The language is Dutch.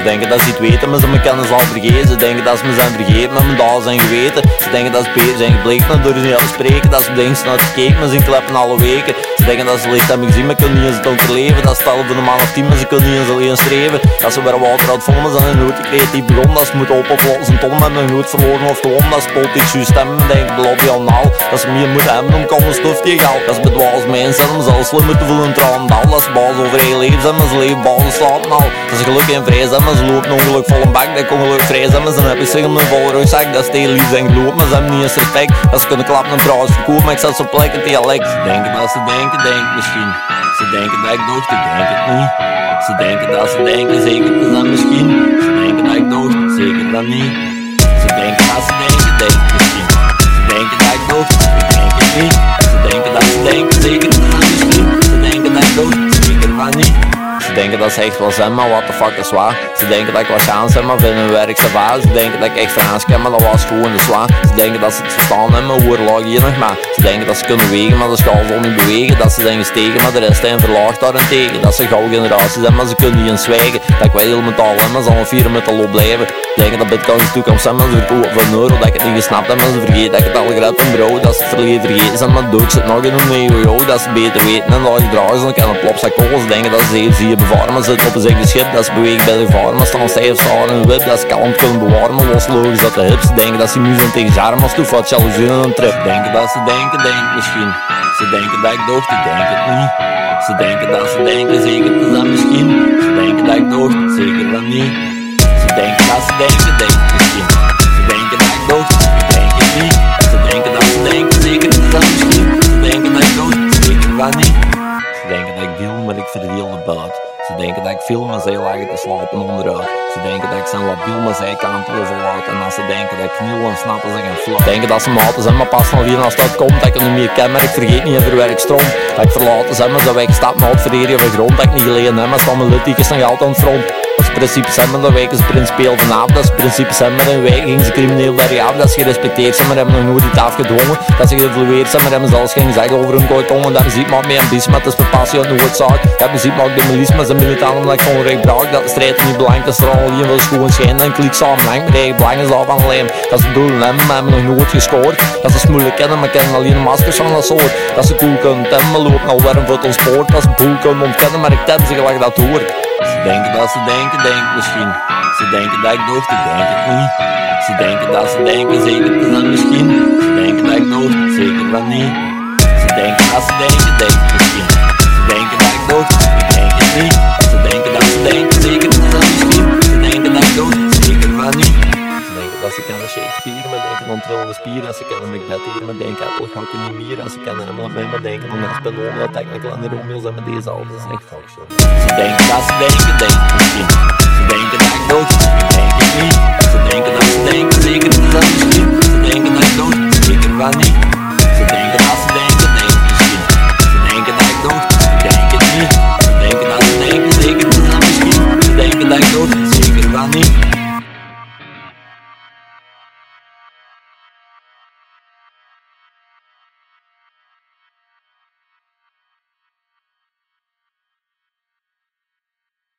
Ze denken dat ze het weten, maar ze me kennen ze al vergeten. Ze denken dat ze me zijn vergeten, met mijn daal zijn geweten. Ze denken dat ze beter zijn gebleven, maar door ze niet te spreken Dat ze denken ze naar gekeken, maar ze kleppen alle weken. Ze denken dat ze licht hebben gezien, maar kunnen niet eens het donker leven Dat stellen voor de man of tien, maar ze kunnen niet eens alleen streven. Dat ze weer water uit vonden, maar zijn nooit creatief begonnen Dat ze moeten opoplossen, zijn ton met een nooit verloren of Dat ze politiek juist stemmen, denken de lobby al naal. Dat ze meer moeten hebben om komen stof tegen geld. Dat ze bedwaals mensen om zelfs slim moeten voelen tranen Dat ze baas over heel leven zijn, maar ze leven baas slapen al. Dat ze geluk en vrij zijn, maar ze lopen ongeluk vol een bak Dat ongeluk vrij zijn, maar ze hebben zich om een volle rugzak Dat ze tegen zijn gelopen, maar ze hebben niet eens respect. Dat ze kunnen klappen en trouwens verkopen, maar ik zet ze op plek en dialect. Ze denken dat ze denken, denken misschien. Ze denken dat ik dood, ik denk het niet. Ze denken dat ze denken, zeker dat dan misschien. Ze denken dat ik dood, zeker dan niet. Ze denken dat ze denken, denken misschien. Ze denken dat ik dood, ik denk het niet. Ze denken dat ze denken, zeker dan misschien. Ze denken dat ik dood, zeker van niet ze denken dat ze echt wel zijn, maar what the fuck is waar? Ze denken dat ik wat chance heb, maar vinden werk ze waar. Ze denken dat ik echt Frans ken, maar dat was gewoon de zwaar Ze denken dat ze het verstaan hebben, hoe lag hier nog maar. Ze denken dat ze kunnen wegen, maar de schaal zal niet bewegen. Dat ze zijn gestegen, maar de rest zijn verlaagd daarentegen. Dat ze gauw generaties zijn, maar ze kunnen niet zwijgen. Dat ik wel heel metaal heb, maar zal een vieren met de blijven Denken dat bitcoin de toekomst zijn, maar ze verkopen van euro Dat ik het niet gesnapt heb, maar ze vergeten dat ik het al gered heb bro. Dat ze het verleden vergeten zijn, maar dood zit nog in hun yo. Dat ze beter weten en dat gedragen zijn, ik kan een plop Ze denken dat ze heel zie bevaren, maar zitten op een zeker schip Dat ze bewegen bij de gevaar, maar staan stijf staan een wip Dat ze kalm kunnen bewaren, maar was logisch dat de hips denken dat ze nu zijn tegen zijn arm als toef wat jaloezie in een trip Denken dat ze denken, denken misschien Ze denken dat ik dood, ik denk het niet Ze denken dat ze denken, zeker dat dat misschien Ze denken dat ik dood, zeker dan niet Ze denken dat ze denken, denken misschien Ze denken dat ik dood, ik denk het niet Ze denken dat ze denken, zeker dat dat misschien Ze denken dat ik dood, zeker van niet Ze denken dat ik deal, maar ik verdeel de buit ze denken dat ik film, maar zij lagen te slapen onderuit. Ze denken dat ik zijn labiel, zij kan overlaat. En als ze denken dat ik kniel, dan snappen ze geen flauw. Denken dat ze maten zijn, maar pas van hier als dat komt, dat ik niet meer ken, maar ik vergeet niet in verwerkstroom. Dat ik verlaten zijn, maar dat ik stap maar op vereren van grond. Dat ik niet geleden heb, maar staan mijn littekens nog altijd aan het front. Dat is principes hebben, dan wijken ze principieel vanaf. Dat is principes hebben, dan wijken ze crimineel bergaf. Dat ze gerespecteerd zijn, maar hebben nog nooit iets afgedwongen. Dat ze geëvolueerd zijn, maar hebben zelfs geen gezegd over hun kooitongen. Dat ziet maar mee ambitie, maar het is mijn passie uit noodzaak. Ja, ziet maar ook de militie, maar ze militant omdat ik gewoon recht braak. Dat de strijd niet belangrijk is, er al hier wil schoon schijnen. En klik samen lang, maar eigen belang is al van alleen. Dat ze doelen hebben, maar hebben nog nooit gescoord. Dat ze moeilijk kennen, maar kennen alleen maskers van dat soort. Dat ze cool kunnen temmen, lopen al warm voor het sport. Dat ze boel kunnen ontkennen, maar ik tem ze gelijk dat hoort. Ze denken dat ze denken, denken misschien. Ze denken dat ik dood, ik denk het niet. Ze denken dat ze denken, zeker dat dan misschien. Ze denken dat ik dood, zeker van niet. Ze denken dat ze denken, denken misschien. Ze denken dat ik dood, ik denk het niet. Ze denken dat ze denken, zeker dat dan misschien. Denken dat ze kunnen shake vieren, maar denken aan trillende spieren. Als ze kunnen Macbeth hier, maar denken ga ik niet meer. Als ze kunnen helemaal met me denken aan Aspen Home, dat technical en de Romeo's en met deze. Dat is echt zo. Ze denken dat ze denken, denken misschien.